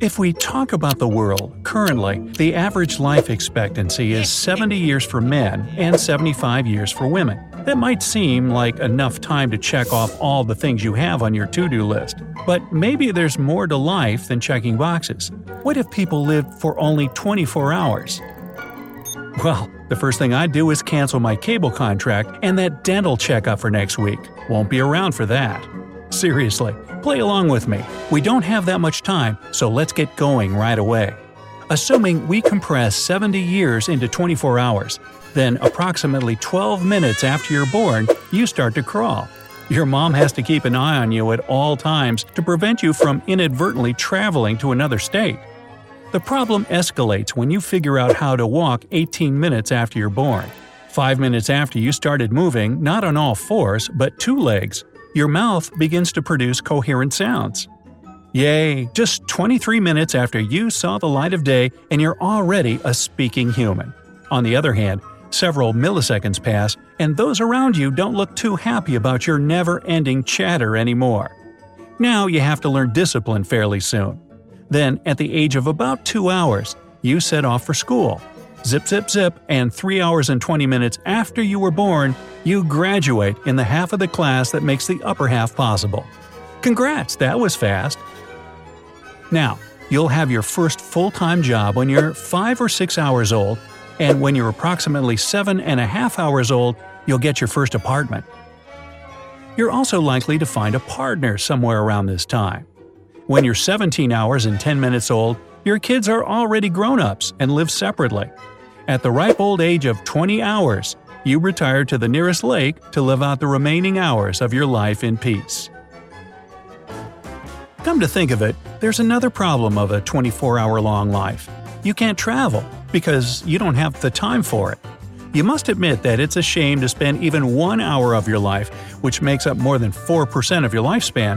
If we talk about the world, currently, the average life expectancy is 70 years for men and 75 years for women. That might seem like enough time to check off all the things you have on your to do list. But maybe there's more to life than checking boxes. What if people lived for only 24 hours? Well, the first thing I'd do is cancel my cable contract and that dental checkup for next week. Won't be around for that. Seriously, play along with me. We don't have that much time, so let's get going right away. Assuming we compress 70 years into 24 hours, then approximately 12 minutes after you're born, you start to crawl. Your mom has to keep an eye on you at all times to prevent you from inadvertently traveling to another state. The problem escalates when you figure out how to walk 18 minutes after you're born. Five minutes after you started moving, not on all fours, but two legs, your mouth begins to produce coherent sounds. Yay, just 23 minutes after you saw the light of day and you're already a speaking human. On the other hand, several milliseconds pass and those around you don't look too happy about your never ending chatter anymore. Now you have to learn discipline fairly soon. Then, at the age of about two hours, you set off for school. Zip, zip, zip, and 3 hours and 20 minutes after you were born, you graduate in the half of the class that makes the upper half possible. Congrats, that was fast. Now, you'll have your first full time job when you're 5 or 6 hours old, and when you're approximately seven and a half hours old, you'll get your first apartment. You're also likely to find a partner somewhere around this time. When you're 17 hours and 10 minutes old, your kids are already grown ups and live separately. At the ripe old age of 20 hours, you retire to the nearest lake to live out the remaining hours of your life in peace. Come to think of it, there's another problem of a 24 hour long life. You can't travel because you don't have the time for it. You must admit that it's a shame to spend even one hour of your life, which makes up more than 4% of your lifespan,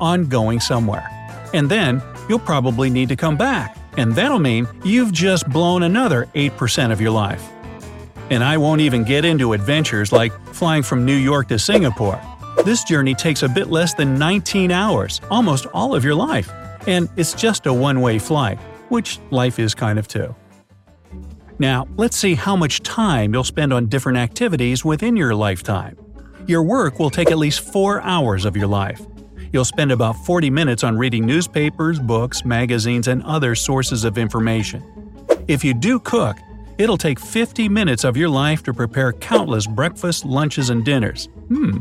On going somewhere. And then you'll probably need to come back, and that'll mean you've just blown another 8% of your life. And I won't even get into adventures like flying from New York to Singapore. This journey takes a bit less than 19 hours, almost all of your life. And it's just a one way flight, which life is kind of too. Now, let's see how much time you'll spend on different activities within your lifetime. Your work will take at least 4 hours of your life. You'll spend about 40 minutes on reading newspapers, books, magazines, and other sources of information. If you do cook, it'll take 50 minutes of your life to prepare countless breakfasts, lunches, and dinners. Hmm.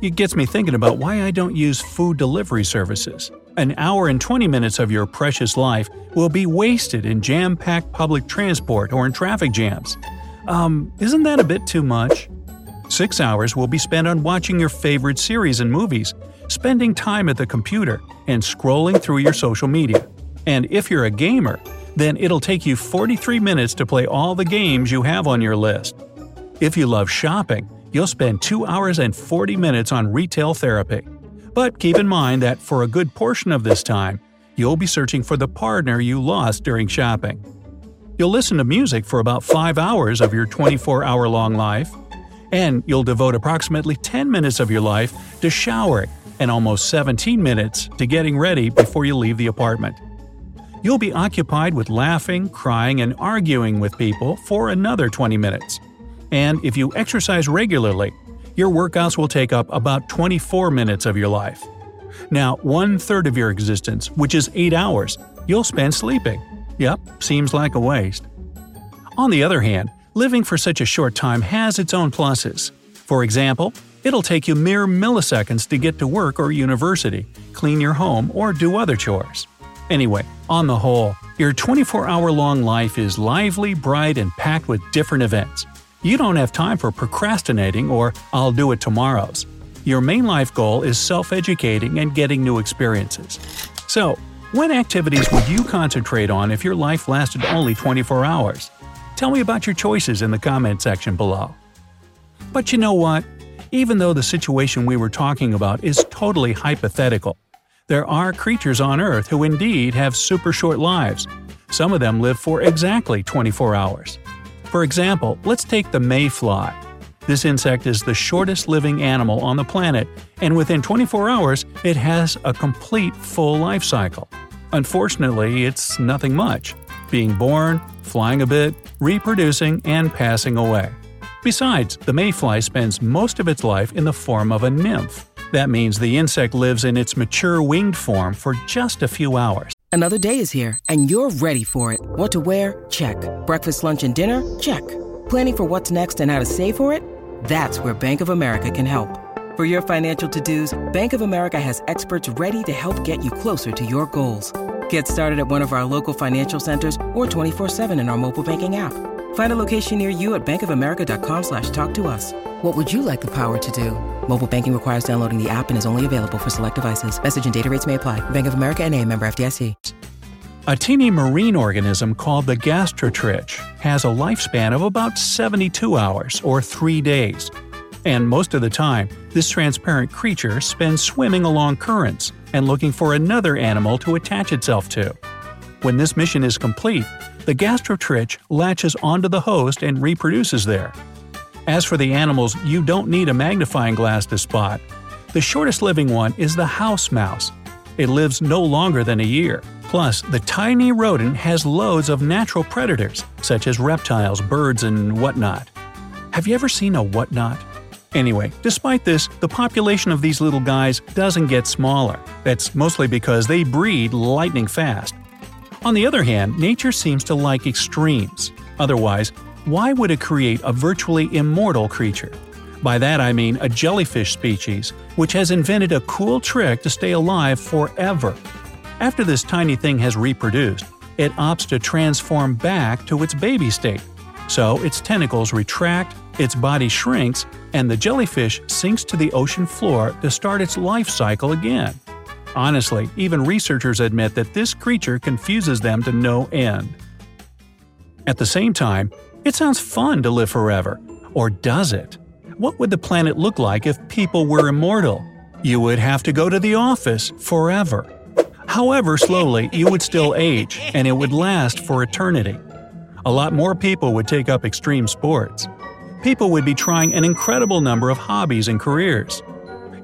It gets me thinking about why I don't use food delivery services. An hour and 20 minutes of your precious life will be wasted in jam packed public transport or in traffic jams. Um, isn't that a bit too much? Six hours will be spent on watching your favorite series and movies, spending time at the computer, and scrolling through your social media. And if you're a gamer, then it'll take you 43 minutes to play all the games you have on your list. If you love shopping, you'll spend 2 hours and 40 minutes on retail therapy. But keep in mind that for a good portion of this time, you'll be searching for the partner you lost during shopping. You'll listen to music for about 5 hours of your 24 hour long life, and you'll devote approximately 10 minutes of your life to showering and almost 17 minutes to getting ready before you leave the apartment. you'll be occupied with laughing, crying, and arguing with people for another 20 minutes. And if you exercise regularly, your workouts will take up about 24 minutes of your life. Now, one third of your existence, which is 8 hours, you'll spend sleeping. Yep, seems like a waste. On the other hand, living for such a short time has its own pluses. For example, it'll take you mere milliseconds to get to work or university, clean your home, or do other chores. Anyway, on the whole, your 24 hour long life is lively, bright, and packed with different events. You don't have time for procrastinating or I'll do it tomorrow's. Your main life goal is self educating and getting new experiences. So, what activities would you concentrate on if your life lasted only 24 hours? Tell me about your choices in the comment section below. But you know what? Even though the situation we were talking about is totally hypothetical, there are creatures on Earth who indeed have super short lives. Some of them live for exactly 24 hours. For example, let's take the mayfly. This insect is the shortest living animal on the planet, and within 24 hours, it has a complete full life cycle. Unfortunately, it's nothing much being born, flying a bit, reproducing, and passing away. Besides, the mayfly spends most of its life in the form of a nymph. That means the insect lives in its mature winged form for just a few hours. Another day is here, and you're ready for it. What to wear? Check. Breakfast, lunch, and dinner? Check. Planning for what's next and how to save for it? That's where Bank of America can help. For your financial to-dos, Bank of America has experts ready to help get you closer to your goals. Get started at one of our local financial centers or 24-7 in our mobile banking app. Find a location near you at bankofamerica.com slash talk to us. What would you like the power to do? Mobile banking requires downloading the app and is only available for select devices. Message and data rates may apply. Bank of America and a member FDIC. A teeny marine organism called the gastrotrich has a lifespan of about 72 hours or 3 days. And most of the time, this transparent creature spends swimming along currents and looking for another animal to attach itself to. When this mission is complete, the gastrotrich latches onto the host and reproduces there. As for the animals you don't need a magnifying glass to spot, the shortest living one is the house mouse. It lives no longer than a year. Plus, the tiny rodent has loads of natural predators, such as reptiles, birds, and whatnot. Have you ever seen a whatnot? Anyway, despite this, the population of these little guys doesn't get smaller. That's mostly because they breed lightning fast. On the other hand, nature seems to like extremes. Otherwise, why would it create a virtually immortal creature? By that I mean a jellyfish species, which has invented a cool trick to stay alive forever. After this tiny thing has reproduced, it opts to transform back to its baby state. So its tentacles retract, its body shrinks, and the jellyfish sinks to the ocean floor to start its life cycle again. Honestly, even researchers admit that this creature confuses them to no end. At the same time, it sounds fun to live forever. Or does it? What would the planet look like if people were immortal? You would have to go to the office forever. However slowly, you would still age, and it would last for eternity. A lot more people would take up extreme sports. People would be trying an incredible number of hobbies and careers.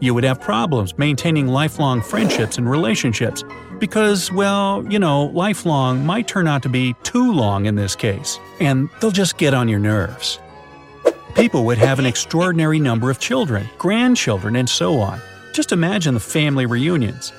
You would have problems maintaining lifelong friendships and relationships because, well, you know, lifelong might turn out to be too long in this case, and they'll just get on your nerves. People would have an extraordinary number of children, grandchildren, and so on. Just imagine the family reunions.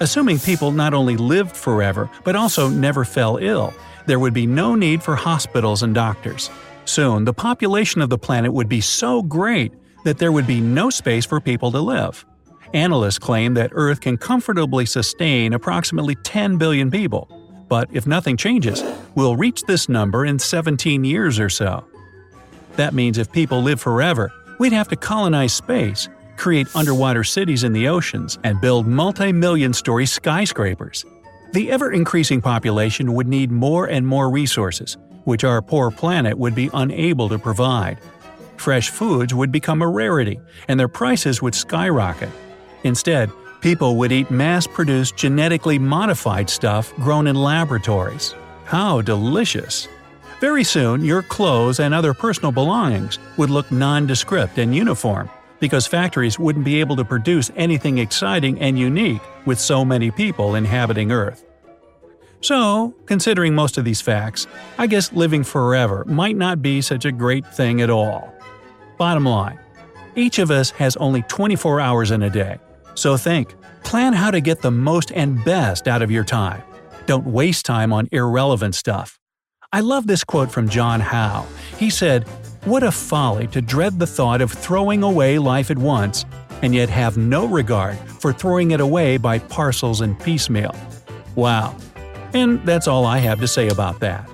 Assuming people not only lived forever, but also never fell ill, there would be no need for hospitals and doctors. Soon, the population of the planet would be so great that there would be no space for people to live. Analysts claim that Earth can comfortably sustain approximately 10 billion people, but if nothing changes, we'll reach this number in 17 years or so. That means if people live forever, we'd have to colonize space, create underwater cities in the oceans, and build multi million story skyscrapers. The ever increasing population would need more and more resources, which our poor planet would be unable to provide. Fresh foods would become a rarity, and their prices would skyrocket. Instead, people would eat mass produced genetically modified stuff grown in laboratories. How delicious! Very soon, your clothes and other personal belongings would look nondescript and uniform, because factories wouldn't be able to produce anything exciting and unique with so many people inhabiting Earth. So, considering most of these facts, I guess living forever might not be such a great thing at all. Bottom line each of us has only 24 hours in a day. So think plan how to get the most and best out of your time. Don't waste time on irrelevant stuff. I love this quote from John Howe. He said, What a folly to dread the thought of throwing away life at once, and yet have no regard for throwing it away by parcels and piecemeal. Wow. And that's all I have to say about that.